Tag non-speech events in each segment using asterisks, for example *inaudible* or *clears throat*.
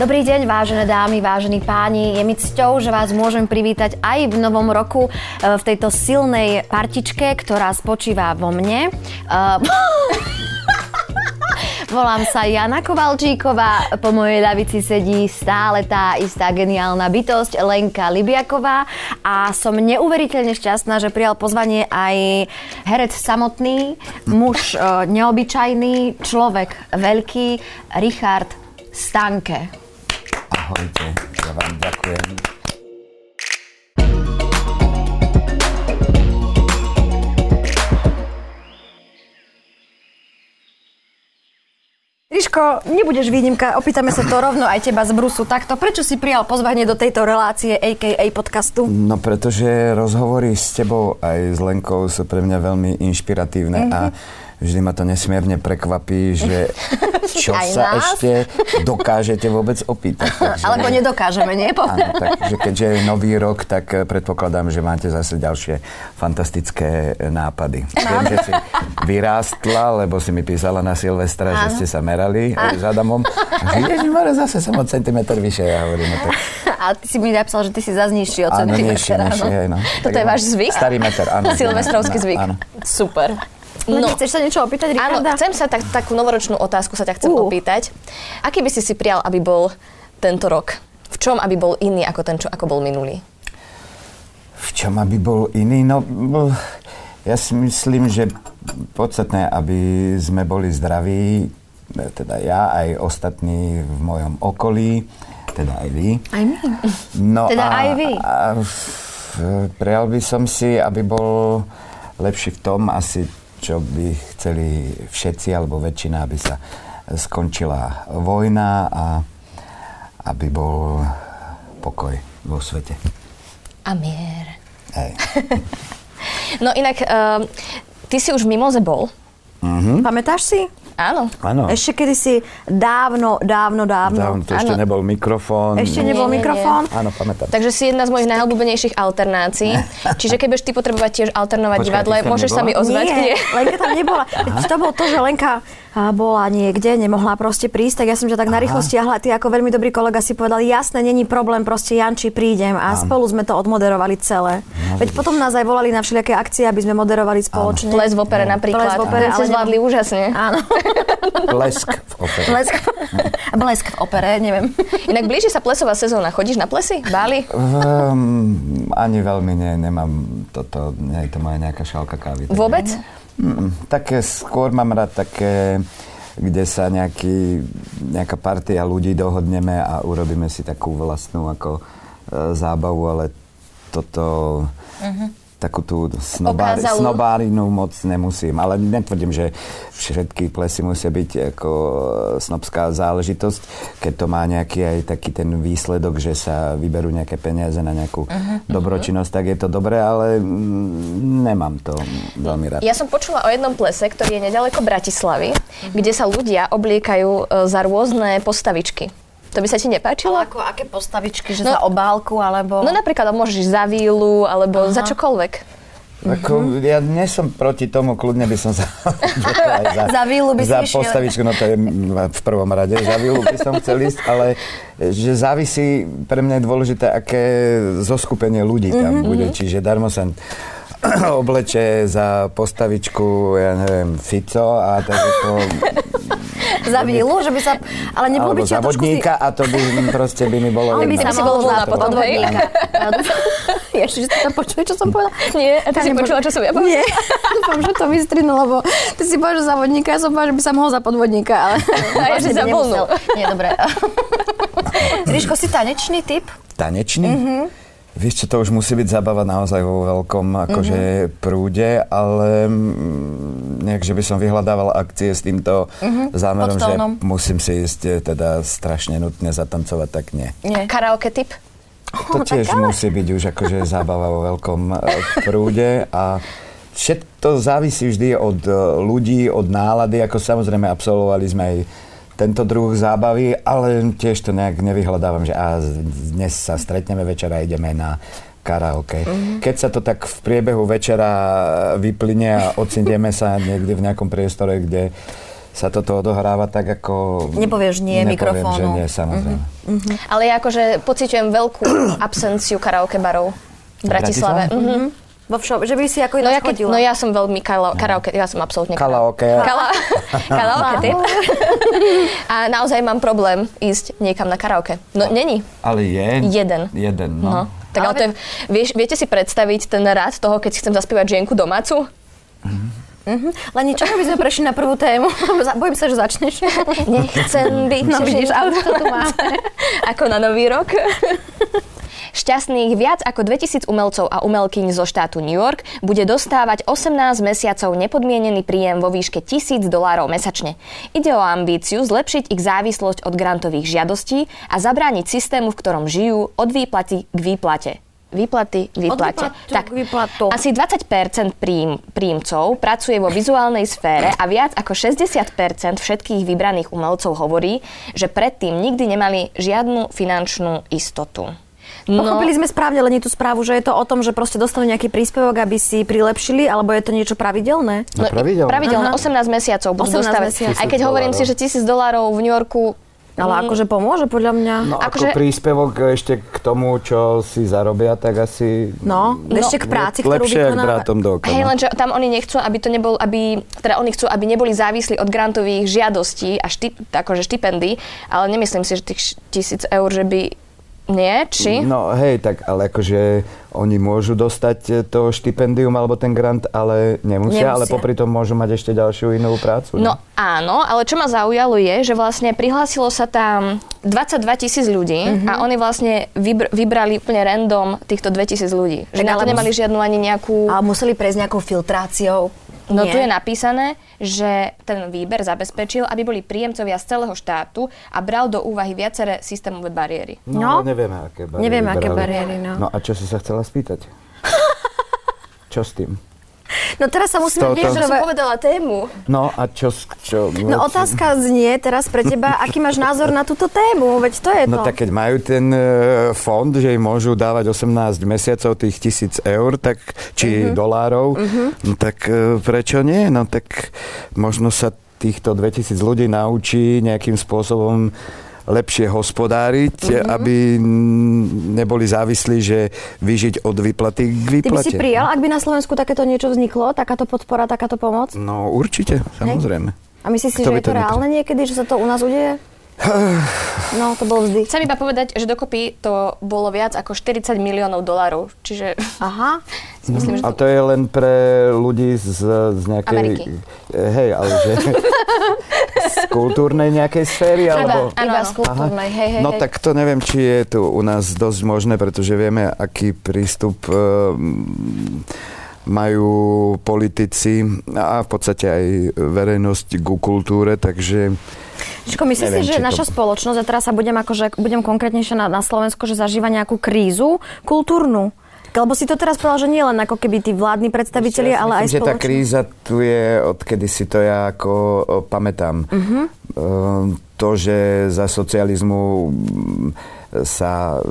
Dobrý deň, vážené dámy, vážení páni. Je mi cťou, že vás môžem privítať aj v novom roku e, v tejto silnej partičke, ktorá spočíva vo mne. Uh, *laughs* Volám sa Jana Kovalčíková, po mojej lavici sedí stále tá istá geniálna bytosť Lenka Libiaková a som neuveriteľne šťastná, že prijal pozvanie aj herec samotný, muž e, neobyčajný, človek veľký, Richard Stanke. Ahojte, ja vám ďakujem. Ríško, nebudeš výnimka, opýtame sa to rovno aj teba z Brusu. Takto, prečo si prijal pozvanie do tejto relácie, a.k.a. podcastu? No pretože rozhovory s tebou aj s Lenkou sú pre mňa veľmi inšpiratívne mm-hmm. a vždy ma to nesmierne prekvapí, že *laughs* čo Aj sa nás? ešte dokážete vôbec opýtať. Takže, Alebo nedokážeme, nie? Áno, takže keďže je nový rok, tak eh, predpokladám, že máte zase ďalšie fantastické eh, nápady. Viem, že si vyrástla, lebo si mi písala na Silvestra, že ste sa merali aj s Adamom. Ježišmare, zase som o centimetr vyššie, ja hovorím. No, tak, A ty si mi napísal, že ty si zase nižší áno, centimetra. nižšie, áno. nižšie, hej, no. Toto Tak je váš zvyk? Starý meter, áno. Silvestrovský Áno, zvyk. Áno. Super. No. No, Chceš sa niečo opýtať, áno, Richarda? chcem sa tak, takú novoročnú otázku sa ťa chcem Uh. opýtať. Aký by si si prijal, aby bol tento rok? V čom, aby bol iný ako ten, čo, ako bol minulý? V čom aby bol iný? No, ja si myslím, že podstatné, aby sme boli zdraví, teda ja aj ostatní v mojom okolí, teda aj vy. Aj my. No Teda a, aj vy. A v- prijal by som si, aby bol lepší v tom asi, čo by chceli všetci, alebo väčšina, aby sa skončila vojna a aby bol pokoj vo svete. A mier. Hej. *laughs* No inak, uh, ty si už v Mimoze bol? Pamätáš si? Áno. Áno. Ešte kedy si dávno, dávno, dávno. Dávno to ešte Áno. nebol mikrofón. Ešte nebol Nie, nie, nie. mikrofón. Áno, pamätám. Takže si jedna z mojich najobľúbenejších alternácií. *laughs* Čiže keď budeš ty potrebovať tiež alternovať Počkaj, divadle, môžeš sa mi nebola? ozvať. Nie, Lenka tam nebola. *laughs* To bolo to, že Lenka bola niekde, nemohla proste prísť, tak ja som ťa tak na rýchlo stiahla. Ty ako veľmi dobrý kolega si povedal, jasné, není problém, proste Janči, prídem. A spolu sme to odmoderovali celé. Veď potom nás aj volali na všelijaké akcie, aby sme moderovali spoločne. Ples v opere napríklad. Ples v opere, ale zvládli úžasne. Áno. *laughs* Blesk v opere. Blesk, *laughs* blesk v opere, neviem. Inak blíži sa plesová sezóna. Chodíš na plesy? Báli? Um, ani veľmi nie, nemám toto, nie je to moja nejaká šálka kávy. Vôbec? Mm, také skôr mám rád také, kde sa nejaký, nejaká partia ľudí dohodneme a urobíme si takú vlastnú ako e, zábavu, ale toto, takú tú snobári, snobárinu moc nemusím. Ale netvrdím, že všetky plesy musia byť ako snobská záležitosť, keď to má nejaký aj taký ten výsledok, že sa vyberú nejaké peniaze na nejakú dobročinnosť, tak je to dobré, ale mm, nemám to veľmi rád. Ja som počula o jednom plese, ktorý je nedaleko Bratislavy, kde sa ľudia obliekajú e, za rôzne postavičky. To by sa ti nepáčilo? Ale ako, aké postavičky, že No- za obálku, alebo... No napríklad môžeš ísť za vílu, alebo za čokoľvek. Ako, ja nie som proti tomu, kľudne by som sa... aj *laughs* Za vílu by si Za išiel. postavičku, no to je v prvom rade, za vílu by som chcel ísť, ale že závisí, pre mňa je dôležité, aké zoskupenie ľudí tam Mhm. bude, čiže darmo sa *clears throat* obleče za postavičku, ja neviem, Fico a tak to... *laughs* Za vílu, že by sa... Ale nebolo by trošku... závodníka a to by proste by mi bolo Ale by sa si mohol bol voľná za potom, hej? *laughs* Ja Ježiš, ty tam počuli, čo som povedala? Nie, a ty si počula, čo som ja povedala? Nie, *laughs* dúfam, že to vystrinu, lebo ty si povedal, že za vodníka, ja som povedal, že by sa mohol za podvodníka, ale... A ja, že za voľnú. Nie, dobre. Ríško, si tanečný typ? Tanečný? Mhm. Vieš čo, to už musí byť zabava naozaj vo veľkom akože Mhm. prúde, ale mm, nejak, že by som vyhľadával akcie s týmto zámerom, že musím si ísť e, teda strašne nutne zatancovať, tak nie. Nie. Karaoke typ? To *laughs* tiež musí byť už akože zábava vo veľkom e, prúde a všetko závisí vždy od e, ľudí, od nálady, ako samozrejme absolvovali sme aj tento druh zábavy, ale tiež to nejak nevyhľadávam, že a dnes sa stretneme večera a ideme na karaoke. Keď sa to tak v priebehu večera vyplyne a ocitieme sa niekde v nejakom priestore, kde sa toto odohráva tak ako... Nepovieš nie nepoviem, mikrofónu. že nie, samozrejme. Uh-huh. Ale ja akože pociťujem veľkú absenciu karaoke barov v Bratislave. Bratislave? Uh-huh. Vo všo, že by si ako No ja, keď, chodila. no ja som veľmi kala, karaoke, ja som absolútne Karaoke. Kala, *laughs* karaoke typ. A naozaj mám problém ísť niekam na karaoke. No není. Ale je. Jeden. Jeden, No. no. Tak ale, to je, vieš, viete si predstaviť ten rád toho, keď si chcem zaspievať žienku domácu? Mhm. Len niečo, aby sme prešli na prvú tému. Bojím sa, že začneš. Nechcem *laughs* byť No vidíš, auto tu máme. *laughs* Ako na nový rok. Šťastných viac ako 2000 umelcov a umelkyň zo štátu New York bude dostávať 18 mesiacov nepodmienený príjem vo výške 1000 dolárov mesačne. Ide o ambíciu zlepšiť ich závislosť od grantových žiadostí a zabrániť systému, v ktorom žijú od výplaty k výplate. Výplaty k výplate. výplatu k výplatu. asi 20% príjm, príjmcov pracuje vo vizuálnej sfére a viac ako 60% všetkých vybraných umelcov hovorí, že predtým nikdy nemali žiadnu finančnú istotu. No, Pochopili sme správne, len tú správu, že je to o tom, že proste dostanú nejaký príspevok, aby si prilepšili, alebo je to niečo pravidelné? No, pravidelne. pravidelne Aha. 18 mesiacov budú 18 dostávať. mesiacov. Aj keď hovorím si, že 1000 dolárov v New Yorku Ale akože pomôže podľa mňa. No Akože- ako príspevok ešte k tomu, čo si zarobia, tak asi... No, ešte k práci, ktorú Lepšie vykonáva. drátom do. Hej, no. lenže tam oni nechcú, aby to nebol, aby, teda oni chcú, aby neboli závislí od grantových žiadostí a štip, akože štipendy, ale nemyslím si, že tých tisíc eur, že by nie, či? No hej, tak ale akože oni môžu dostať e, to štipendium alebo ten grant, ale nemusia, Nemusia. ale popri tom môžu mať ešte ďalšiu inú prácu. No áno, ale čo ma zaujalo je, že vlastne prihlásilo sa tam 22 tisíc ľudí Mhm. a oni vlastne vybr- vybrali úplne random týchto 2000 ľudí. Že Tak na to ale nemali žiadnu ani nejakú... A museli prejsť nejakou filtráciou. No Nie. tu je napísané, že ten výber zabezpečil, aby boli príjemcovia z celého štátu a bral do úvahy viaceré systémové bariéry. No, No. nevieme, aké bariéry. Nevieme, aké brali. bariéry, no. No a čo si sa chcela spýtať? *laughs* čo s tým? No teraz sa musíme... Vieš, som že- povedala tému. No a čo... čo No otázka znie teraz pre teba, aký máš názor na túto tému, veď to je to. No tak keď majú ten e, fond, že im môžu dávať 18 mesiacov tých tisíc eur, tak, či Mhm. dolárov, no tak e, prečo nie? No tak možno sa týchto 2000 ľudí naučí nejakým spôsobom lepšie hospodáriť, Mhm. aby neboli závislí, že vyžiť od výplaty k Ty by výplate. si prijal, ak by na Slovensku takéto niečo vzniklo, takáto podpora, takáto pomoc? No určite, samozrejme. A myslíš si, Kto že je to to reálne niekedy, že sa to u nás udeje? *sighs* No, to bol vždy. Chcem iba povedať, že dokopy to bolo viac ako 40 miliónov dolárov. Čiže *laughs* Aha. si myslím, že A to... je len pre ľudí z, z nejakej... Ameriky. Hej, ale že... *laughs* z kultúrnej nejakej sféry, alebo... Iba z kultúrnej, hej, hej, No hej. tak to neviem, či je tu u nás dosť možné, pretože vieme, aký prístup e, majú politici a v podstate aj verejnosť ku kultúre, takže Čižko, myslíš si, že to- naša spoločnosť, a teraz sa budem, akože, budem konkrétnejšie na, na Slovensku, že zažíva nejakú krízu kultúrnu? Lebo si to teraz povedal, že nie len ako keby tí vládni predstavitelia, Ja ale aj myslím, že tá spoločnosť. kríza tu je, odkedy si to ja ako pamätám. Uh-huh. To, že za socializmu sa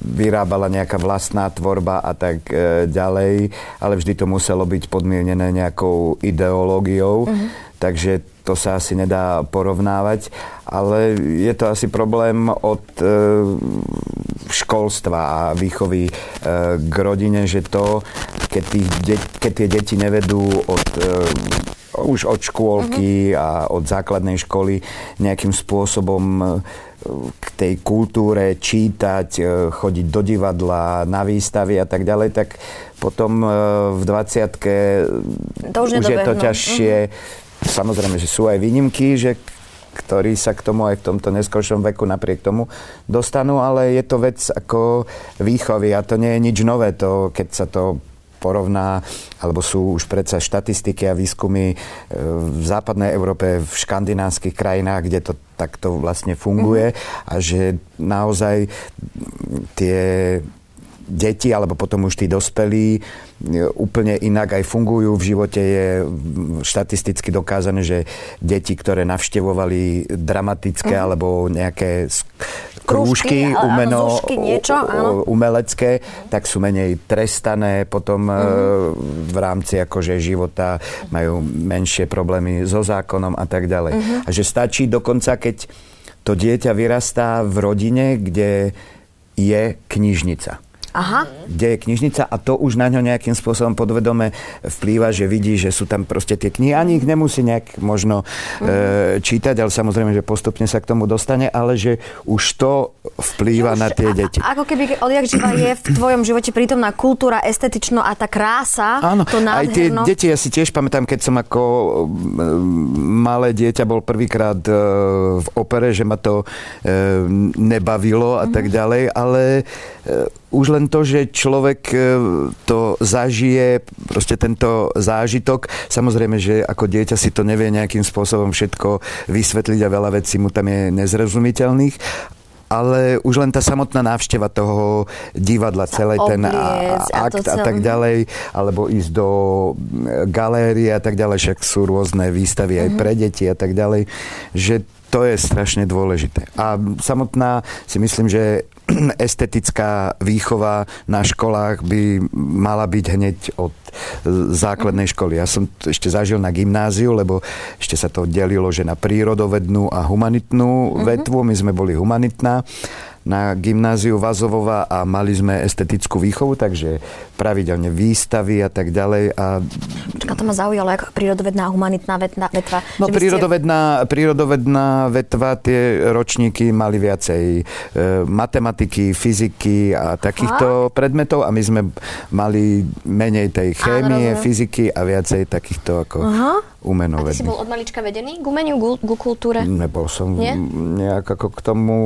vyrábala nejaká vlastná tvorba a tak e, ďalej, ale vždy to muselo byť podmienené nejakou ideológiou, uh-huh. takže to sa asi nedá porovnávať, ale je to asi problém od e, školstva a výchovy e, k rodine, že to, keď, de- keď tie deti nevedú od e, už od škôlky a od základnej školy nejakým spôsobom e, k tej kultúre čítať, e, chodiť do divadla, na výstavy a tak ďalej, tak potom e, v 20 To už už je to ťažšie. Samozrejme, že sú aj výnimky, že ktorí sa k tomu aj v tomto neskôršom veku napriek tomu dostanú, ale je to vec ako výchovy a to nie je nič nové. To, keď sa to porovná, alebo sú už predsa štatistiky a výskumy e, v západnej Európe, v škandinávskych krajinách, kde to takto vlastne funguje a že naozaj tie deti, alebo potom už tí dospelí e, úplne inak aj fungujú. V živote je štatisticky dokázané, že deti, ktoré navštevovali dramatické alebo nejaké Krúžky, krúžky umeno, zúžky, niečo, áno. umelecké, tak sú menej trestané, potom e, v rámci akože života majú menšie problémy so zákonom a tak ďalej. A že stačí dokonca, keď to dieťa vyrastá v rodine, kde je knižnica. Aha. kde je knižnica a to už na ňo nejakým spôsobom podvedome vplýva, že vidí, že sú tam proste tie knihy. Ani ich nemusí nejak možno e, čítať, ale samozrejme, že postupne sa k tomu dostane, ale že už to vplýva už, na tie deti. A, ako keby odjak živa je v tvojom živote prítomná kultúra, estetično a tá krása, Áno, to aj tie deti, ja si tiež pamätám, keď som ako malé dieťa bol prvýkrát e, v opere, že ma to e, nebavilo a mm. tak ďalej, ale už len to, že človek e, to zažije, proste tento zážitok, samozrejme, že ako dieťa si to nevie nejakým spôsobom všetko vysvetliť a veľa vecí mu tam je nezrozumiteľných, ale už len tá samotná návšteva toho divadla, celý ten akt a, a tak ďalej, alebo ísť do galérie a tak ďalej, však sú rôzne výstavy aj mhm. pre deti a tak ďalej, že to je strašne dôležité. A samotná si myslím, že *clears throat* estetická výchova na školách by mala byť hneď od základnej školy. Ja som ešte zažil na gymnáziu, lebo ešte sa to delilo, že na prírodovednú a humanitnú uh-huh. vetvu. My sme boli humanitná na gymnáziu Vazovova a mali sme estetickú výchovu, takže pravidelne výstavy a tak ďalej. A... Čaká, to ma zaujalo, ako prírodovedná a humanitná vetva. No prírodovedná, ste... prírodovedná vetva, tie ročníky mali viacej e, matematiky, fyziky a takýchto Aha. predmetov a my sme mali menej tej chémie, Áno, fyziky a viacej takýchto ako... Aha umenovedný. A ty si bol od malička vedený k umeniu, ku kultúre? Nebol som Nie? nejak ako k tomu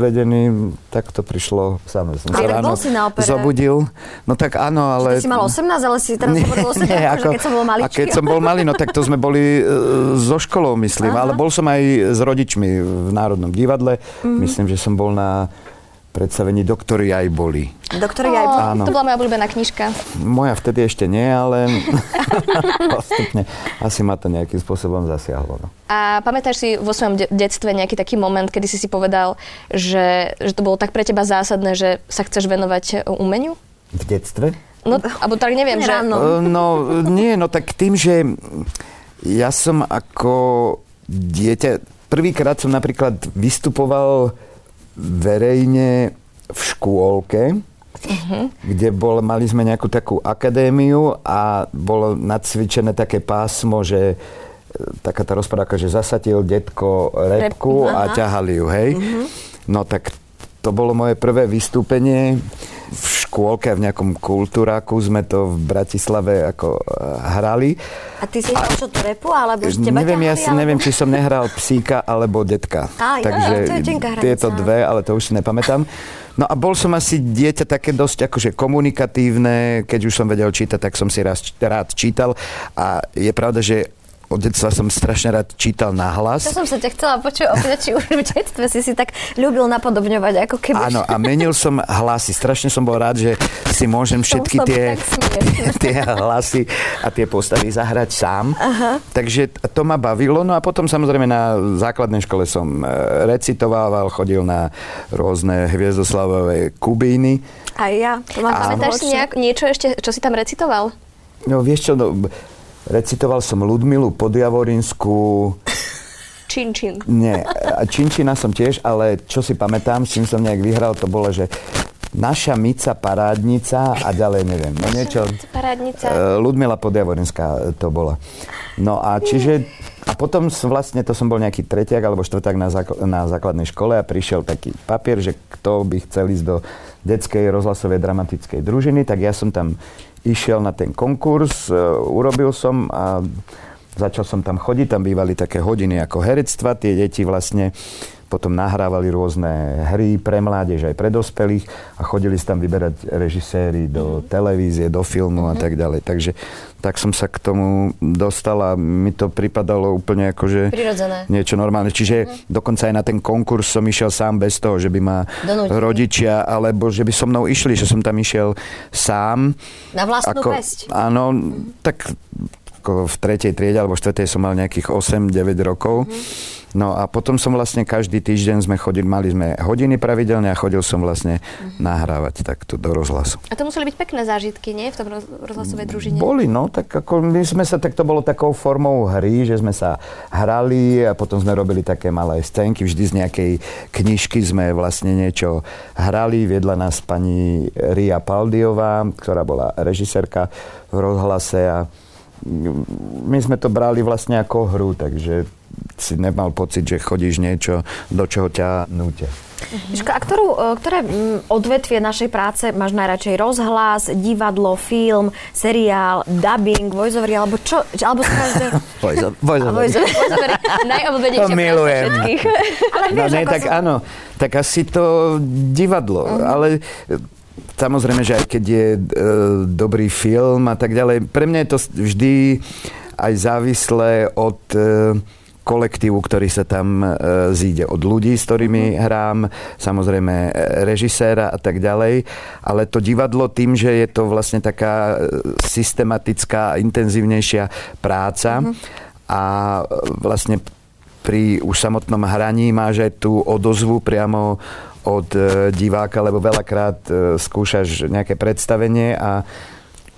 vedený, tak to prišlo samé. Som sa ráno si na opere. zobudil. No tak áno, ale... Ty si mal 18, ale si teraz nie, hovoril 18, nie, ako, keď som bol maličký. A keď som bol malý, no tak to sme boli uh, so školou, myslím. Aha. Ale bol som aj s rodičmi v Národnom divadle. Mm-hmm. Myslím, že som bol na predstavení Doktori aj boli. Doktori aj boli. Áno. To bola moja obľúbená knižka. Moja vtedy ešte nie, ale *laughs* postupne asi ma to nejakým spôsobom zasiahlo. No. A pamätáš si vo svojom de- detstve nejaký taký moment, kedy si si povedal, že, že to bolo tak pre teba zásadné, že sa chceš venovať umeniu? V detstve? No, alebo tak neviem, že... No, no, nie, no tak tým, že ja som ako dieťa, prvýkrát som napríklad vystupoval verejne v škôlke, uh-huh. kde bol, mali sme nejakú takú akadémiu a bolo nacvičené také pásmo, že e, taká tá rozprávka, že zasatil detko repku Rep, a ťahali ju, hej. Uh-huh. No tak to bolo moje prvé vystúpenie v škôlke, v nejakom kultúráku sme to v Bratislave ako eh, hrali. A ty si hral čo to repu, alebo teba Neviem, ja si, alebo... neviem, či som nehral psíka alebo detka. Á, Takže jo, to je tieto dve, ale to už si nepamätám. No a bol som asi dieťa také dosť akože komunikatívne, keď už som vedel čítať, tak som si raz, rád čítal a je pravda, že od detstva som strašne rád čítal na hlas. To som sa ťa chcela počuť opäť, či už v detstve si si tak ľúbil napodobňovať, ako keby... Áno, a menil som hlasy. Strašne som bol rád, že si môžem všetky tie, *laughs* tie hlasy a tie postavy zahrať sám. Aha. Takže to ma bavilo. No a potom samozrejme na základnej škole som e, recitovával, chodil na rôzne hviezdoslavové kubíny. A ja. To mám a... Pamätáš si nejak, niečo ešte, čo si tam recitoval? No vieš čo, no, Recitoval som Ludmilu Podjavorinskú. Činčin. Nie, Činčina som tiež, ale čo si pamätám, s čím som nejak vyhral, to bolo, že Naša Mica Parádnica a ďalej neviem. No niečo, parádnica. E, Ludmila Podjavorinská to bola. No a čiže, a potom som vlastne, to som bol nejaký tretiak alebo štvrták na, zákl- na základnej škole a prišiel taký papier, že kto by chcel ísť do detskej rozhlasovej dramatickej družiny, tak ja som tam išiel na ten konkurs, e, urobil som a začal som tam chodiť, tam bývali také hodiny ako herectva, tie deti vlastne potom nahrávali rôzne hry pre mládež aj pre dospelých a chodili si tam vyberať režiséri do mm. televízie, do filmu mm-hmm. a mhm. tak ďalej. Takže tak som sa k tomu dostal a mi to pripadalo úplne ako, že Prirodzené. niečo normálne. Čiže mm-hmm. dokonca aj na ten konkurs som išiel sám bez toho, že by ma rodičia, alebo že by so mnou išli, že som tam išiel sám. Na vlastnú ako, pesť. Áno, tak ako v tretej triede alebo štvrtej som mal nejakých 8-9 rokov. Mm-hmm. No a potom som vlastne každý týždeň sme chodili, mali sme hodiny pravidelne a chodil som vlastne uh-huh. nahrávať takto do rozhlasu. A to museli byť pekné zážitky, nie? V tom rozhlasovej družine. Boli, no, tak ako my sme sa, tak to bolo takou formou hry, že sme sa hrali a potom sme robili také malé scénky, vždy z nejakej knižky sme vlastne niečo hrali. Viedla nás pani Ria Paldiová, ktorá bola režisérka v rozhlase a my sme to brali vlastne ako hru, takže si nemal pocit, že chodíš niečo, do čoho ťa nútia. Uh-huh. A ktorú, e, ktoré odvetvie našej práce máš najradšej? Rozhlas, divadlo, film, seriál, dubbing, voiceover, alebo čo? Alebo z každého... voiceover. Najobľúbenejšia milujem. *laughs* Ale vieš, no, nie, tak som... áno, tak asi to divadlo, uh-huh. ale samozrejme, že aj keď je e, dobrý film a tak ďalej, pre mňa je to vždy aj závislé od e, kolektívu, ktorý sa tam e, zíde. Od ľudí, s ktorými mhm. hrám, samozrejme e, režiséra a tak ďalej. Ale to divadlo tým, že je to vlastne taká e, systematická, intenzívnejšia práca mm-hmm. a vlastne pri už samotnom hraní máš aj tú odozvu priamo od diváka, lebo veľakrát skúšaš nejaké predstavenie a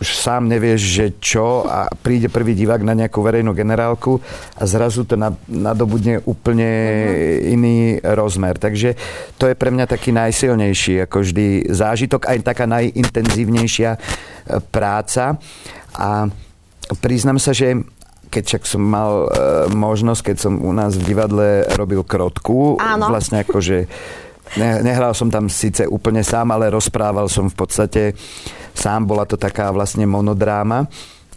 už sám nevieš, že čo a príde prvý divák na nejakú verejnú generálku a zrazu to nadobudne úplne uh-huh. iný rozmer. Takže to je pre mňa taký najsilnejší, ako vždy zážitok, aj taká najintenzívnejšia e, práca. A priznám sa, že keď však som mal e, možnosť, keď som u nás v divadle robil krotku, Áno. vlastne akože ne, nehral som tam síce úplne sám, ale rozprával som v podstate sám. Bola to taká vlastne monodráma.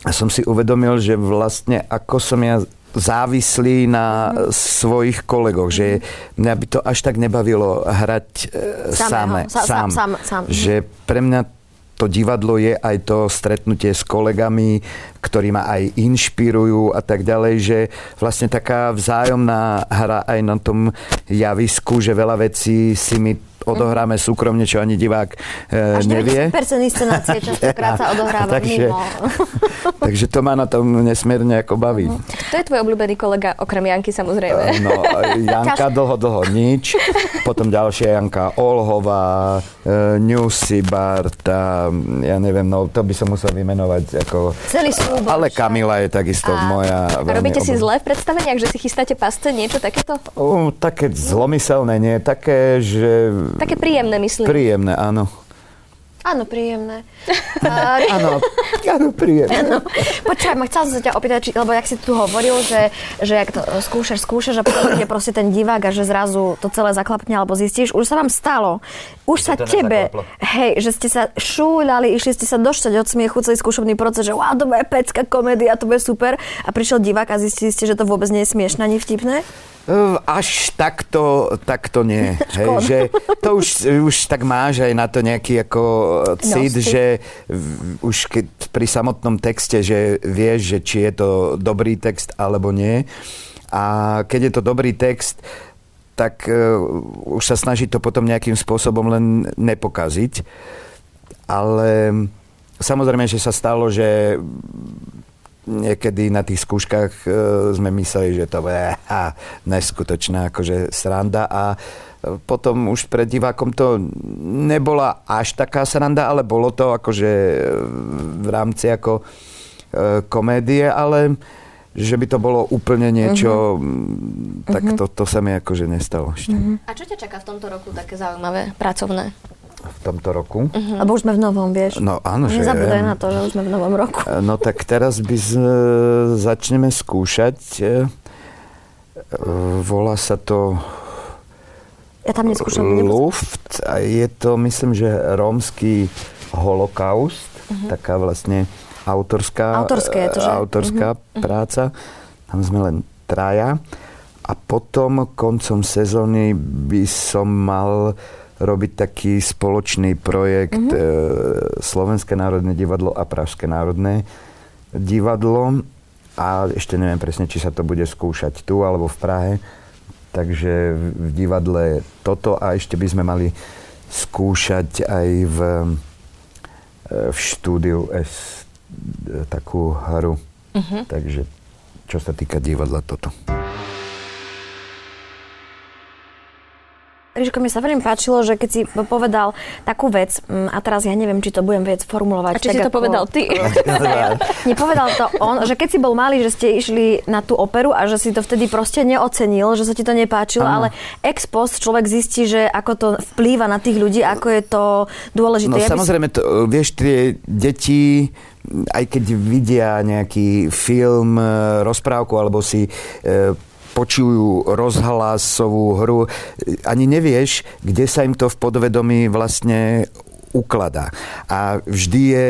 A som si uvedomil, že vlastne ako som ja závislý na mm. svojich kolegoch, že mňa by to až tak nebavilo hrať e, samé, Sa, sám. sám, sám. Že pre mňa to divadlo je aj to stretnutie s kolegami, ktorí ma aj inšpirujú a tak ďalej, že vlastne taká vzájomná hra aj na tom javisku, že veľa vecí si mi odohráme súkromne, čo ani divák e, Až nevie. Až inscenácie častokrát sa *laughs* odohráva takže, mimo. *laughs* takže to ma na tom nesmierne ako baví. Uh-huh. To je tvoj obľúbený kolega, okrem Janky samozrejme. No, Janka dlho, dlho nič. Potom ďalšia Janka Olhová, e, Newsy, Barta, ja neviem, no to by som musel vymenovať ako... Celý súbor. Ale Kamila je takisto a, moja... Robíte si zle v predstaveniach, že si chystáte pasce, niečo takéto? Uh, také zlomyselné, nie. Také, že Také príjemné, myslím. Príjemné, áno. Áno, príjemné. *laughs* Áno, áno, príjemné. Áno. Počkaj, chcela som sa ťa opýtať, či, lebo jak si tu hovoril, že, že ak to skúšaš, skúšaš a potom je proste ten divák a že zrazu to celé zaklapne alebo zistíš, už sa vám stalo. Už sa tebe, hej, že ste sa šúľali, išli ste sa doštať od smiechu celý skúšobný proces, že wow, to bude pecka komédia, to bude super. A prišiel divák a zistili ste, že to vôbec nie je smiešné ani vtipné? Až takto, takto nie. *laughs* Hej, že to už, už tak máš aj na to nejaký ako cit, no, že už keď pri samotnom texte, že vieš, že či je to dobrý text alebo nie. A keď je to dobrý text, tak uh, už sa snaží to potom nejakým spôsobom len nepokaziť. Ale samozrejme, že sa stalo, že niekedy na tých skúškach e, sme mysleli, že to bude ha, neskutočná akože sranda a e, potom už pred divákom to nebola až taká sranda, ale bolo to akože e, v rámci ako e, komédie, ale že by to bolo úplne niečo, uh-huh. tak to, to sa mi akože nestalo ešte. Uh-huh. A čo ťa čaká v tomto roku také zaujímavé, pracovné? V tomto roku. Uh-huh. Lebo už sme v novom, vieš. No áno, že... Nezabudaj na to, že už sme v novom roku. *laughs* No tak teraz by z, začneme skúšať. E, volá sa to ja tam neskúšam. Luft a je to, myslím, že rómsky holokaust. Uh-huh. Taká vlastne autorská, Autorské je to, že? autorská uh-huh. práca. Tam sme len traja. A potom koncom sezóny by som mal robiť taký spoločný projekt mm-hmm. Slovenské národné divadlo a Pražské národné divadlo a ešte neviem presne, či sa to bude skúšať tu alebo v Prahe. Takže v divadle toto a ešte by sme mali skúšať aj v, e, v štúdiu S takú hru. Uh-huh. Takže čo sa týka divadla toto. Ríško, mi sa veľmi páčilo, že keď si povedal takú vec, mm, a teraz ja neviem, či to budem vec formulovať. A či tak si to ako... povedal ty? *laughs* Nepovedal to on, že keď si bol malý, že ste išli na tú operu a že si to vtedy proste neocenil, že sa ti to nepáčilo, ano. ale ex post človek zistí, že ako to vplýva na tých ľudí, ako je to dôležité. No ja samozrejme, to, vieš, tie deti aj keď vidia nejaký film, e, rozprávku alebo si e, počujú rozhlasovú hru, ani nevieš, kde sa im to v podvedomí vlastne ukladá. A vždy je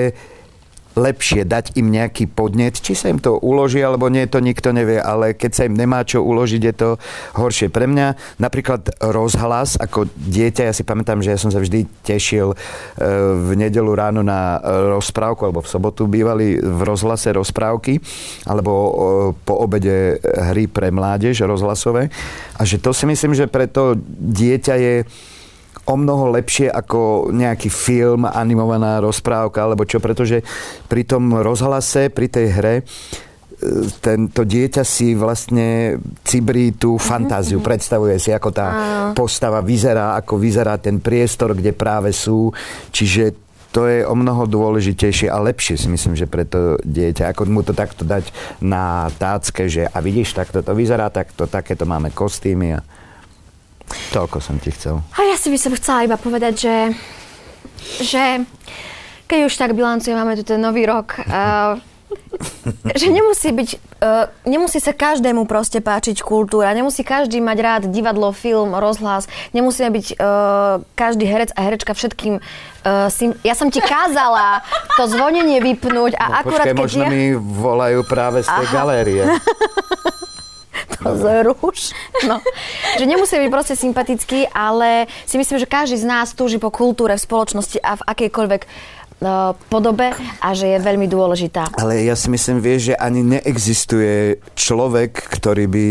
lepšie dať im nejaký podnet, či sa im to uloží, alebo nie, to nikto nevie, ale keď sa im nemá čo uložiť, je to horšie. Pre mňa napríklad rozhlas, ako dieťa, ja si pamätám, že ja som sa vždy tešil e, v nedelu ráno na rozprávku, alebo v sobotu bývali v rozhlase rozprávky, alebo e, po obede hry pre mládež rozhlasové. A že to si myslím, že pre to dieťa je o mnoho lepšie ako nejaký film, animovaná rozprávka alebo čo, pretože pri tom rozhlase, pri tej hre e, tento dieťa si vlastne cibrí tú fantáziu, *laughs* predstavuje si, ako tá postava vyzerá, ako vyzerá ten priestor, kde práve sú. Čiže to je o mnoho dôležitejšie a lepšie si myslím, že pre to dieťa, ako mu to takto dať na tácke, že a vidíš, takto to vyzerá, takto, takéto máme kostýmy a Toľko som ti chcel. A ja si by som chcela iba povedať, že, že keď už tak bilancuje, máme tu ten nový rok, uh, *laughs* že nemusí byť, uh, nemusí sa každému proste páčiť kultúra, nemusí každý mať rád divadlo, film, rozhlas, nemusíme byť uh, každý herec a herečka všetkým uh, sim... Ja som ti kázala to zvonenie vypnúť a no, akurát počkej, možno ja... mi volajú práve z tej Aha. galérie. *laughs* pozor už. No. Že nemusí byť proste sympatický, ale si myslím, že každý z nás túži po kultúre v spoločnosti a v akejkoľvek uh, podobe a že je veľmi dôležitá. Ale ja si myslím, vieš, že ani neexistuje človek, ktorý by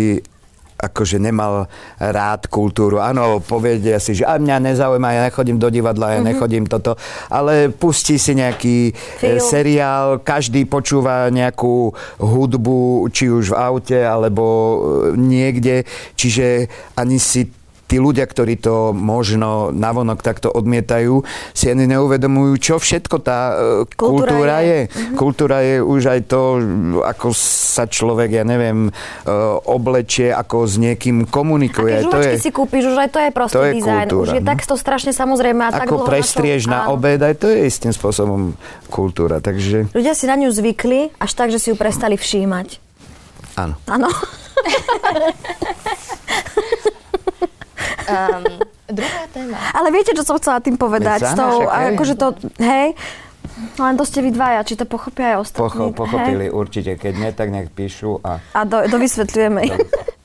akože nemal rád kultúru. Áno, povedia si, že a mňa nezaujíma, ja nechodím do divadla, ja mm-hmm. nechodím toto, ale pustí si nejaký e, Film. seriál, každý počúva nejakú hudbu, či už v aute, alebo e, niekde, čiže ani si tí ľudia, ktorí to možno navonok takto odmietajú, si ani neuvedomujú, čo všetko tá e, kultúra, kultúra je. je. Mm-hmm. Kultúra je už aj to, ako sa človek, ja neviem, e, oblečie, ako s niekým komunikuje. A to je, si kúpiš, už aj to je proste to je dizajn. Kultúra, už je no. tak to strašne samozrejme. A ako tak prestrieš na obed, aj to je istým spôsobom kultúra. Takže... Ľudia si na ňu zvykli až tak, že si ju prestali všímať. Áno. Áno. *laughs* Um, *laughs* druhá téma. Ale viete, čo som chcela tým povedať? S tou, akože to, hej, len to ste vy dvaja, či to pochopia aj ostatní. Pocho, pochopili hej? určite, keď nie, tak nech píšu. A, a do, dovysvetľujeme.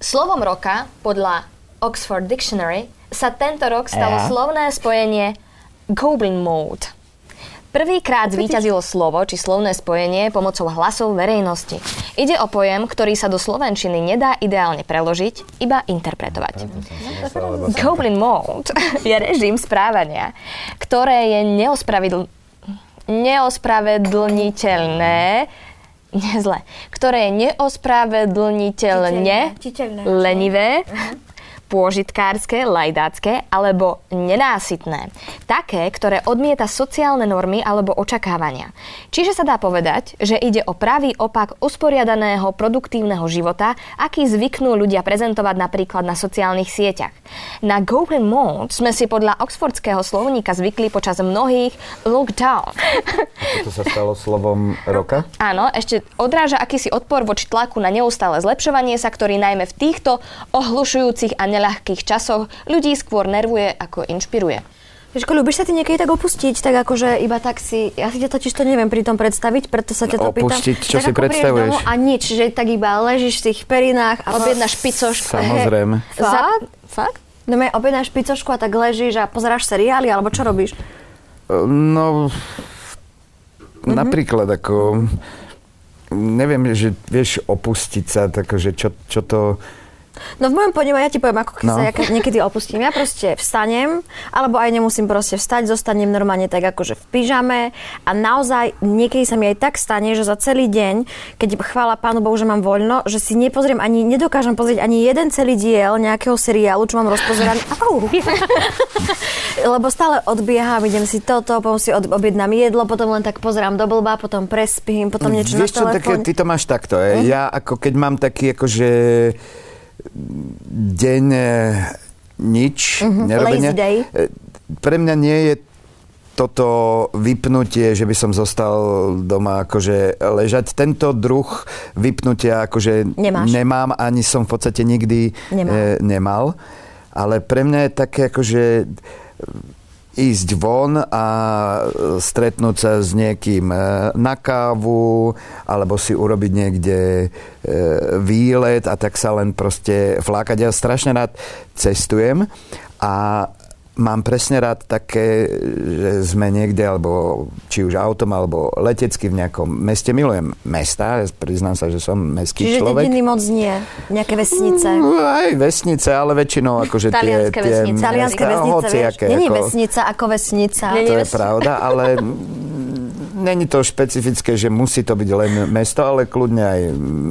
Slovom roka podľa Oxford Dictionary sa tento rok stalo ja. slovné spojenie Goblin Mode. Prvýkrát zvíťazilo slovo či slovné spojenie pomocou hlasov verejnosti. Ide o pojem, ktorý sa do slovenčiny nedá ideálne preložiť, iba interpretovať. Goblin mode *laughs* je režim správania, ktoré je neospravedl... neospravedlniteľné nie zle, ktoré je neospravedlniteľne lenivé, uh-huh pôžitkárske, lajdácké alebo nenásytné. Také, ktoré odmieta sociálne normy alebo očakávania. Čiže sa dá povedať, že ide o pravý opak usporiadaného produktívneho života, aký zvyknú ľudia prezentovať napríklad na sociálnych sieťach. Na Golden Mode sme si podľa oxfordského slovníka zvykli počas mnohých lockdown. To sa stalo slovom roka? Áno, ešte odráža akýsi odpor voči tlaku na neustále zlepšovanie sa, ktorý najmä v týchto ohlušujúcich a neľahkých časoch ľudí skôr nervuje ako inšpiruje. Ježko, ľubíš sa ty niekedy tak opustiť, tak akože iba tak si, ja si ťa totiž to neviem pri tom predstaviť, preto sa ťa to pýtam. Opustiť, čo tak si predstavuješ? a nič, že tak iba ležíš v tých perinách a objednáš picošku. Samozrejme. *laughs* He, Fakt? Fakt? No objednáš picošku a tak ležíš a pozeráš seriály, alebo čo robíš? No, mm-hmm. napríklad ako, neviem, že vieš opustiť sa, takže čo, čo to No v mojom ponímaní, ja ti poviem, ako keď No. sa ja niekedy opustím. Ja proste vstanem, alebo aj nemusím proste vstať, zostanem normálne tak akože v pyžame a naozaj niekedy sa mi aj tak stane, že za celý deň, keď chvála Pánu Bohu, že mám voľno, že si nepozriem ani, nedokážem pozrieť ani jeden celý diel nejakého seriálu, čo mám rozpozeraný. *laughs* Lebo stále odbieham, idem si toto, potom si od, objednám jedlo, potom len tak pozerám do blba, potom prespím, potom niečo Vieš čo, na také, telefóne. ty to máš takto. Mm. Ja ako keď mám taký akože deň e, nič, Mhm, nerobenia. e, Pre mňa nie je toto vypnutie, že by som zostal doma akože ležať. Tento druh vypnutia akože Nemáš. nemám, ani som v podstate nikdy Nemal. E, nemal. Ale pre mňa je také akože ísť von a stretnúť sa s niekým e, na kávu alebo si urobiť niekde e, výlet a tak sa len proste flákať. Ja strašne rád cestujem a mám presne rád také, že sme niekde, alebo či už autom, alebo letecky v nejakom meste. Milujem mesta, priznám sa, že som mestský Čiže človek. dediny moc nie, nejaké vesnice. No, Aj vesnice, ale väčšinou akože tie... Talianske tie vesnice. Talianské vesnice, vieš? hociaké, Není ako- vesnica ako vesnica. Nie, To je pravda, ale mm, *laughs* není to špecifické, že musí to byť len mesto, ale kľudne aj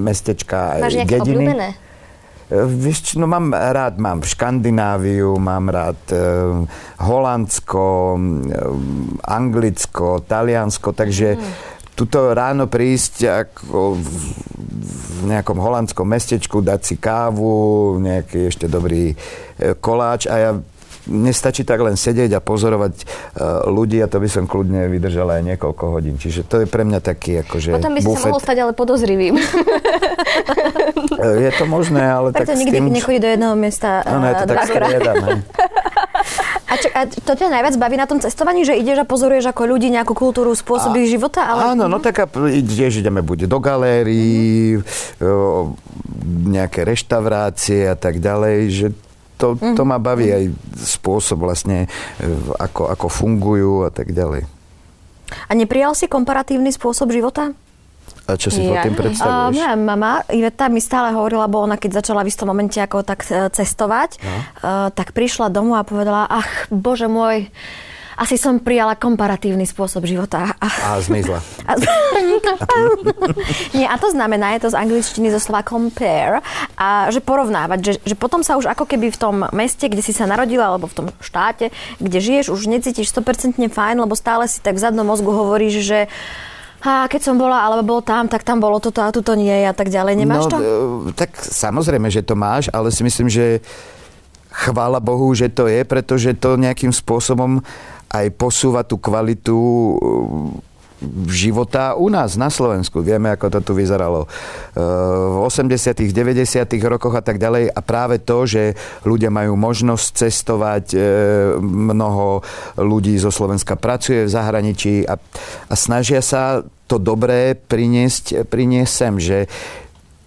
mestečka, aj Máš dediny. obľúbené? Vieš, no mám rád, mám Škandináviu, mám rád e, Holandsko, e, Anglicko, Taliansko, takže tuto ráno prísť ako v, v nejakom holandskom mestečku, dať si kávu, nejaký ešte dobrý e, koláč a ja mne stačí tak len sedieť a pozorovať e, ľudí a to by som kľudne vydržal aj niekoľko hodín. Čiže to je pre mňa taký akože Potom by si sa bufet. mohol stať ale podozrivým. E, Je to možné, ale tak, Preto s nikdy tým... nechodí do jedného miesta Áno, je uh, to tak dvakrát. striedame. A, čo, a to ťa najviac baví na tom cestovaní, že ideš a pozoruješ ako ľudí nejakú kultúru, spôsoby života? Ale... Áno, no tak a ideš, ideme buď do galérií, o, nejaké reštaurácie a tak ďalej, že to, to ma baví aj spôsob vlastne, e, ako, ako fungujú a tak ďalej. A neprijal si komparatívny spôsob života? A čo si pod Ja tým predstavuješ? moja mama, Iveta, mi stále hovorila, bo ona keď začala v istom momente ako tak e, cestovať, No. uh, tak prišla domov a povedala, ach, bože môj, asi som prijala komparatívny spôsob života. A, A zmizla. a, nie, a to znamená, je to z angličtiny zo slova compare, a že porovnávať, že, že potom sa už ako keby v tom meste, kde si sa narodila, alebo v tom štáte, kde žiješ, už necítiš 100% fajn, lebo stále si tak v zadnom mozgu hovoríš, že a keď som bola, alebo bol tam, tak tam bolo toto a tuto nie a tak ďalej. Nemáš no, to? e, tak samozrejme, že to máš, ale si myslím, že chvála Bohu, že to je, pretože to nejakým spôsobom aj posúva tú kvalitu e, života u nás na Slovensku. Vieme, ako to tu vyzeralo e, v 80 90 rokoch a tak ďalej. A práve to, že ľudia majú možnosť cestovať, e, mnoho ľudí zo Slovenska pracuje v zahraničí a, a snažia sa to dobré priniesť, priniesť sem, že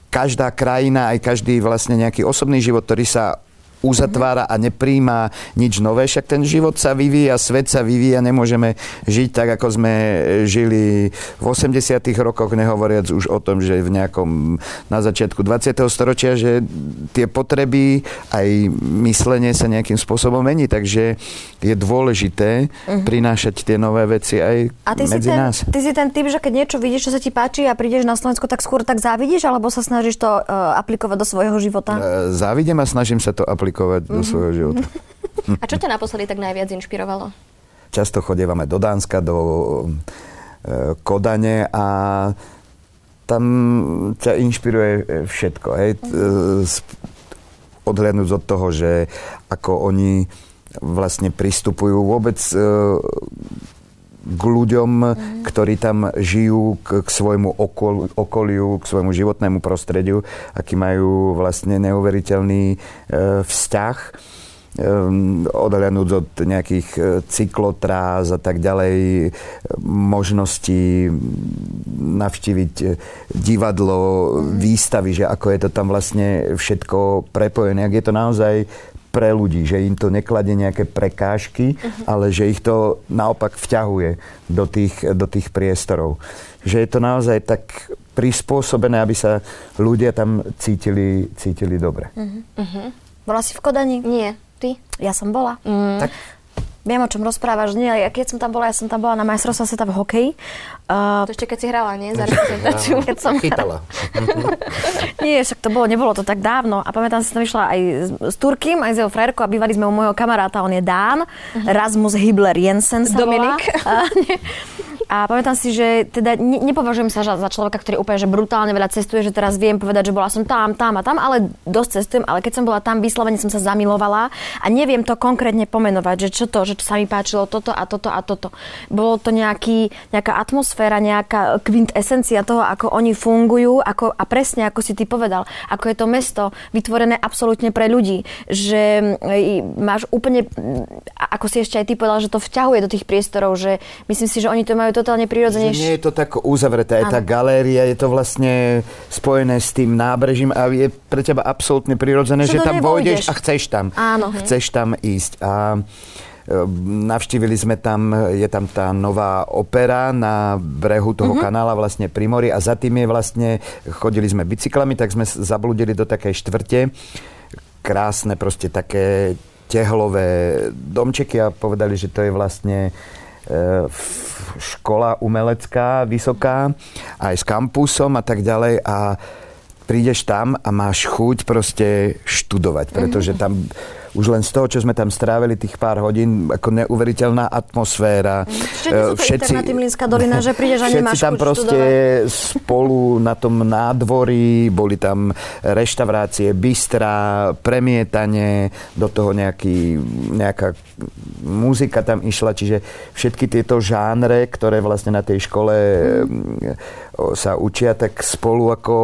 každá krajina, aj každý vlastne nejaký osobný život, ktorý sa uzatvára a nepríjma nič nové, však ten život sa vyvíja, svet sa vyvíja, nemôžeme žiť tak, ako sme žili v 80 rokoch, nehovoriac už o tom, že v nejakom na začiatku 20. storočia, že tie potreby aj myslenie sa nejakým spôsobom mení, takže je dôležité prinášať tie nové veci aj A ty si, medzi ten, nás. ty si ten typ, že keď niečo vidíš, čo sa ti páči a prídeš na Slovensko, tak skôr tak závidíš, alebo sa snažíš to uh, aplikovať do svojho života? E, Závidím a snažím sa to aplikovať do svojho života. *laughs* A čo ťa naposledy tak najviac inšpirovalo? Často chodievame do Dánska, do e, Kodane a tam ťa inšpiruje e, všetko. Hej? E, Odhľadnúť od toho, že ako oni vlastne pristupujú vôbec e, k ľuďom, ktorí tam žijú, k, k svojmu okol, okoliu, k svojmu životnému prostrediu, aký majú vlastne neuveriteľný e, vzťah um, odhľadnúť od nejakých e, cyklotráz a tak ďalej, e, možností navštíviť e, divadlo, výstavy, že ako je to tam vlastne všetko prepojené, ak je to naozaj pre ľudí, že im to nekladie nejaké prekážky, ale že ich to naopak vťahuje do tých, do tých priestorov. Že je to naozaj tak prispôsobené, aby sa ľudia tam cítili, cítili dobre. Uh-huh. Bola si v Kodani? Nie. Ty? Ja som bola. Mm. Tak Viem, o čom rozprávaš. Nie, ja keď som tam bola, ja som tam bola na majstrovstve sveta v hokeji. Uh, to ešte keď si hrala, nie? Za reprezentáciu. *laughs* keď som Chytala. *laughs* nie, však to bolo, nebolo to tak dávno. A pamätám, že som išla aj s, s Turkým, aj s jeho frérkou a bývali sme u môjho kamaráta, on je Dán. Uh-huh. Rasmus Hibler Jensen sa Dominik. Volá. *laughs* A pamätám si, že teda ne, nepovažujem sa za človeka, ktorý úplne že brutálne veľa cestuje, že teraz viem povedať, že bola som tam, tam a tam, ale dosť cestujem, ale keď som bola tam, vyslovene som sa zamilovala a neviem to konkrétne pomenovať, že čo to, že sa mi páčilo toto a toto a toto. Bolo to nejaký, nejaká atmosféra, nejaká kvintesencia toho, ako oni fungujú ako, a presne ako si ty povedal, ako je to mesto vytvorené absolútne pre ľudí, že máš úplne, ako si ešte aj ty povedal, že to vťahuje do tých priestorov, že myslím si, že oni to majú to totálne prirodzene. nie je to tak uzavreté, aj tá galéria, je to vlastne spojené s tým nábrežím a je pre teba absolútne prirodzené, že, tam vojdeš a chceš tam. Áno. Chceš tam ísť. A e, Navštívili sme tam, je tam tá nová opera na brehu toho uh-huh. kanála vlastne pri mori a za tým je vlastne, chodili sme bicyklami, tak sme zabludili do takej štvrte. Krásne proste také tehlové domčeky a povedali, že to je vlastne škola umelecká, vysoká, aj s kampusom a tak ďalej. A prídeš tam a máš chuť proste študovať, pretože tam už len z toho, čo sme tam strávili tých pár hodín, ako neuveriteľná atmosféra. Čiže všetci, všetci dolina, že prídeš a nemáš tam proste študovať. spolu na tom nádvorí, boli tam reštaurácie, bystra, premietanie, do toho nejaký, nejaká muzika tam išla, čiže všetky tieto žánre, ktoré vlastne na tej škole mm. sa učia, tak spolu ako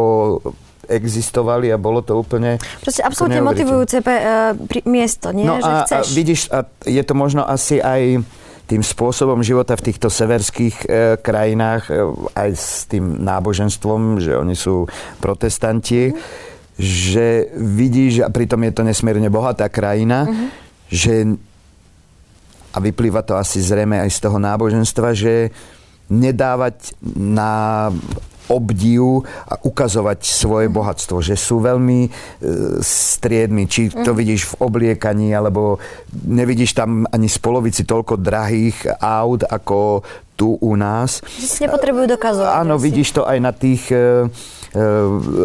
existovali a bolo to úplne Proste absolútne motivujúce pe, uh, pri, miesto, nie? No že a, chceš. a vidíš, a je to možno asi aj tým spôsobom života v týchto severských e, krajinách, e, aj s tým náboženstvom, že oni sú protestanti, mm. že vidíš, a pritom je to nesmierne bohatá krajina, mm-hmm. že a vyplýva to asi zrejme aj z toho náboženstva, že nedávať na obdiv a ukazovať svoje bohatstvo, že sú veľmi e, striedmi, či to vidíš v obliekaní, alebo nevidíš tam ani z polovici toľko drahých aut, ako tu u nás. Že si nepotrebujú dokazovať. Áno, asi. vidíš to aj na tých e, e,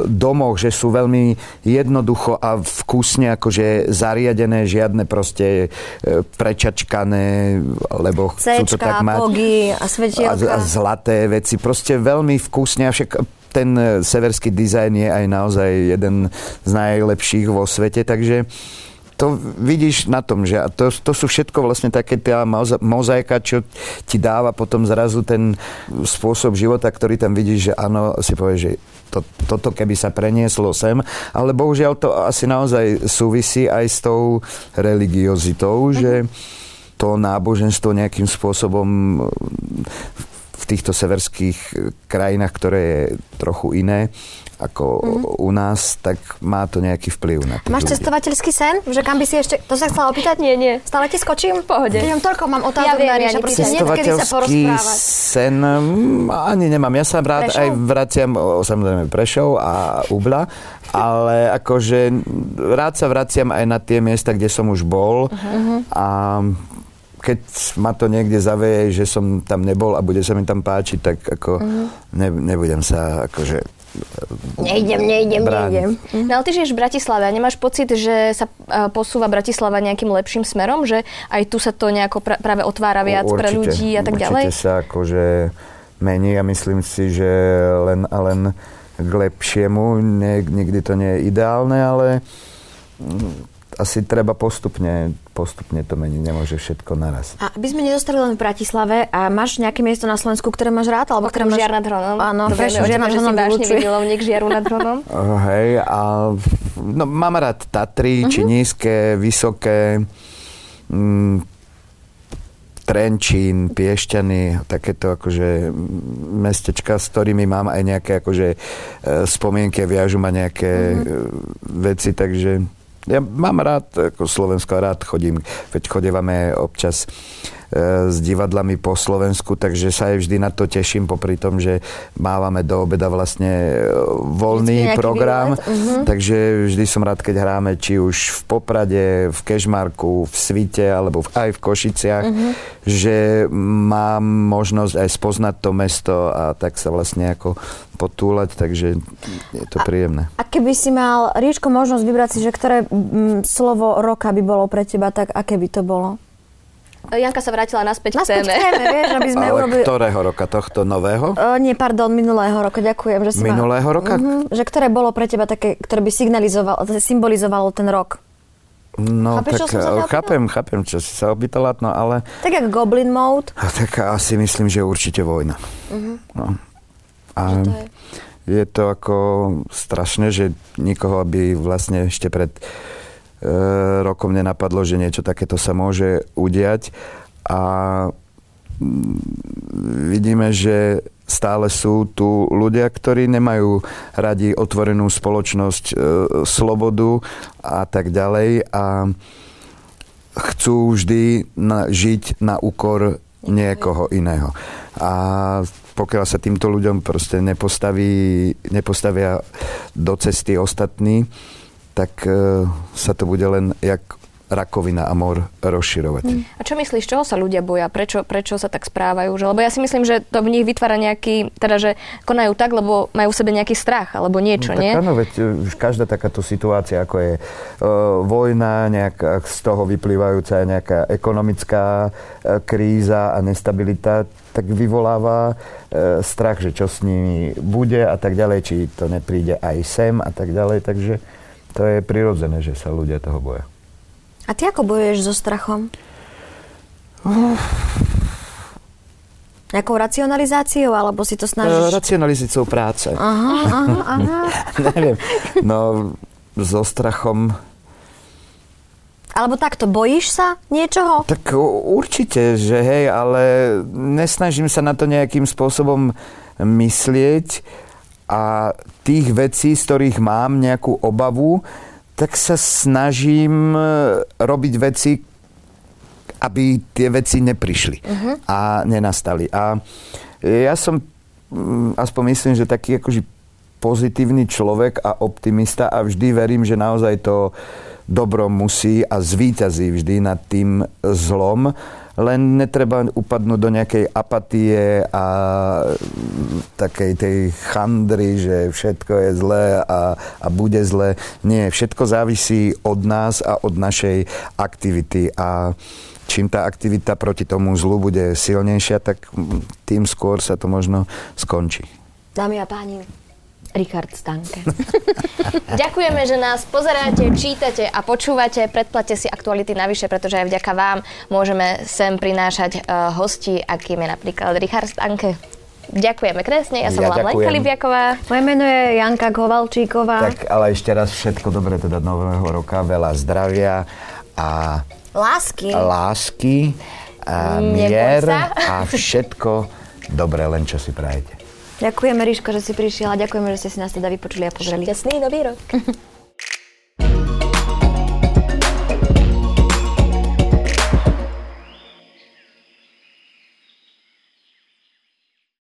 domoch, že sú veľmi jednoducho a vkusne akože zariadené, žiadne proste prečačkané, lebo chcú to tak mať. a svetielka. A, a zlaté veci. Proste veľmi vkusne, avšak ten severský dizajn je aj naozaj jeden z najlepších vo svete, takže to vidíš na tom, že a to, to sú všetko vlastne také tá mozaika, čo ti dáva potom zrazu ten spôsob života, ktorý tam vidíš, že áno, si povieš, že to, toto keby sa prenieslo sem, ale bohužiaľ to asi naozaj súvisí aj s tou religiozitou, mm-hmm. že to náboženstvo nejakým spôsobom v týchto severských krajinách, ktoré je trochu iné, ako mm-hmm. u nás, tak má to nejaký vplyv na tých Máš ľudí. cestovateľský sen? Že kam by si ešte... To sa chcela opýtať? Nie, nie. Stále ti skočím? V pohode. Mám toľko, mám otázku ja na proste Cestovateľský sen mm, ani nemám. Ja sa rád Prešov? aj vraciam, samozrejme Prešov a Ubla, ale akože rád sa vraciam aj na tie miesta, kde som už bol uh-huh. a keď ma to niekde zaveje, že som tam nebol a bude sa mi tam páčiť, tak ako uh-huh. ne, nebudem sa akože Nejdem, nejdem, brániť. nejdem. No ale ty žiješ v Bratislave a nemáš pocit, že sa e, posúva Bratislava nejakým lepším smerom? Že aj tu sa to nejako pra- práve otvára viac určite, pre ľudí a tak ďalej? Určite sa akože mení a myslím si, že len a len k lepšiemu. Nie, nikdy to nie je ideálne, ale asi treba postupne, postupne to meniť, nemôže všetko naraz. A aby sme nedostali len v Bratislave, a máš nejaké miesto na Slovensku, ktoré máš rád? Alebo ktoré máš... Žiar nad Hronom. Áno, vieš, Žiar nad Hronom vážne milovník Žiaru nad Hronom. *laughs* Uh, hej, a no, mám rád Tatry, uh-huh. či nízke, vysoké, mm, Trenčín, Piešťany, takéto akože mestečka, s ktorými mám aj nejaké akože e, spomienky, viažu ma nejaké mm-hmm. veci, takže ja mám rád ako Slovensko, rád chodím, veď chodívame občas s divadlami po Slovensku, takže sa aj vždy na to teším, popri tom, že mávame do obeda vlastne e, voľný program, uh-huh. takže vždy som rád, keď hráme či už v Poprade, v Kešmarku, v Svite alebo aj v Košiciach, uh-huh. že mám možnosť aj spoznať to mesto a tak sa vlastne ako potúlať, takže je to príjemné. A, a keby si mal, Ríčko, možnosť vybrať si, že ktoré m, slovo roka by bolo pre teba, tak aké by to bolo? Janka sa vrátila naspäť, naspäť k téme. téme vieš, aby sme Ale urobili... ktorého roka? Tohto nového? O, nie, pardon, minulého roka, ďakujem. Že si minulého ma... roka? Uh-huh, že ktoré bolo pre teba také, ktoré by signalizovalo, symbolizovalo ten rok? No, Chápeš, tak chápem, chápem, čo si sa opýtala, no ale... Tak jak Goblin Mode? Tak asi myslím, že určite vojna. Uh-huh. No. A to je? je to ako strašné, že nikoho by vlastne ešte pred E, rokom nenapadlo, že niečo takéto sa môže udiať a mm, vidíme, že stále sú tu ľudia, ktorí nemajú radi otvorenú spoločnosť, e, slobodu a tak ďalej a chcú vždy na, žiť na úkor niekoho iného. A pokiaľ sa týmto ľuďom proste nepostaví, nepostavia do cesty ostatní, tak e, sa to bude len jak rakovina a mor rozširovať. Hmm. A čo myslíš, čoho sa ľudia boja? Prečo, prečo sa tak správajú? Že, lebo ja si myslím, že to v nich vytvára nejaký, teda že konajú tak, lebo majú v sebe nejaký strach alebo niečo, no, nie? Tak áno, veď e, každá takáto situácia, ako je uh, vojna, nejaká z toho vyplývajúca nejaká ekonomická uh, kríza a nestabilita, tak vyvoláva uh, strach, že čo s nimi bude a tak ďalej, či to nepríde aj sem a tak ďalej, takže to je prirodzené, že sa ľudia toho boja. A ty ako bojuješ so strachom? Nejakou racionalizáciou, alebo si to snažíš? Racionalizáciou práce. Aha, aha, aha. *laughs* Neviem. No, so strachom... Alebo takto, bojíš sa niečoho? Tak určite, že hej, ale nesnažím sa na to nejakým spôsobom myslieť a tých vecí, z ktorých mám nejakú obavu, tak sa snažím e, robiť veci, aby tie veci neprišli uh-huh. a nenastali. A ja som, mm, aspoň myslím, že taký akože pozitívny človek a optimista a vždy verím, že naozaj to dobro musí a zvíťazí vždy nad tým zlom len netreba upadnúť do nejakej apatie a takej tej chandry, že všetko je zlé a, a bude zlé. Nie, všetko závisí od nás a od našej aktivity a čím tá aktivita proti tomu zlu bude silnejšia, tak tým skôr sa to možno skončí. Dámy a páni, Richard Stanke. *laughs* Ďakujeme, že nás pozeráte, čítate a počúvate. Predplate si aktuality navyše, pretože aj vďaka vám môžeme sem prinášať uh, hosti, akým je napríklad Richard Stanke. Ďakujeme kresne, ja som ja Lenka Libiaková. Moje meno je Janka Kovalčíková. Tak ale ešte raz všetko dobré teda nového roka, veľa zdravia a lásky, lásky a mier a všetko dobré, len čo si prajete. Ďakujeme, Ríško, že si prišiel a ďakujeme, že ste si nás teda vypočuli a pozreli. Šťastný nový rok. *laughs*